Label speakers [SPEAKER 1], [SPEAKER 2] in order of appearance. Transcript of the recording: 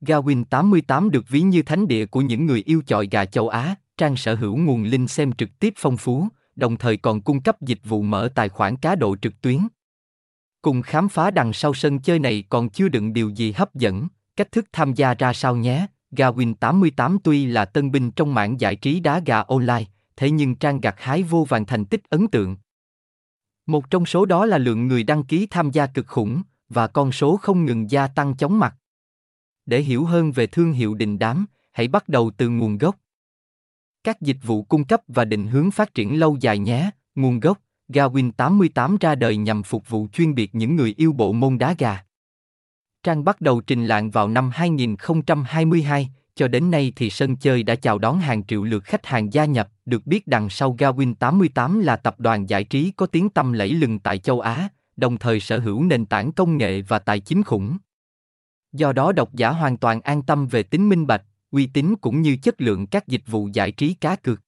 [SPEAKER 1] Gawin 88 được ví như thánh địa của những người yêu chọi gà châu Á, trang sở hữu nguồn link xem trực tiếp phong phú, đồng thời còn cung cấp dịch vụ mở tài khoản cá độ trực tuyến. Cùng khám phá đằng sau sân chơi này còn chưa đựng điều gì hấp dẫn, cách thức tham gia ra sao nhé. Gawin 88 tuy là tân binh trong mảng giải trí đá gà online, thế nhưng trang gặt hái vô vàng thành tích ấn tượng. Một trong số đó là lượng người đăng ký tham gia cực khủng, và con số không ngừng gia tăng chóng mặt. Để hiểu hơn về thương hiệu đình đám, hãy bắt đầu từ nguồn gốc. Các dịch vụ cung cấp và định hướng phát triển lâu dài nhé. Nguồn gốc, Gawin 88 ra đời nhằm phục vụ chuyên biệt những người yêu bộ môn đá gà. Trang bắt đầu trình làng vào năm 2022, cho đến nay thì sân chơi đã chào đón hàng triệu lượt khách hàng gia nhập, được biết đằng sau Gawin 88 là tập đoàn giải trí có tiếng tăm lẫy lừng tại châu Á, đồng thời sở hữu nền tảng công nghệ và tài chính khủng. Do đó độc giả hoàn toàn an tâm về tính minh bạch, uy tín cũng như chất lượng các dịch vụ giải trí cá cược.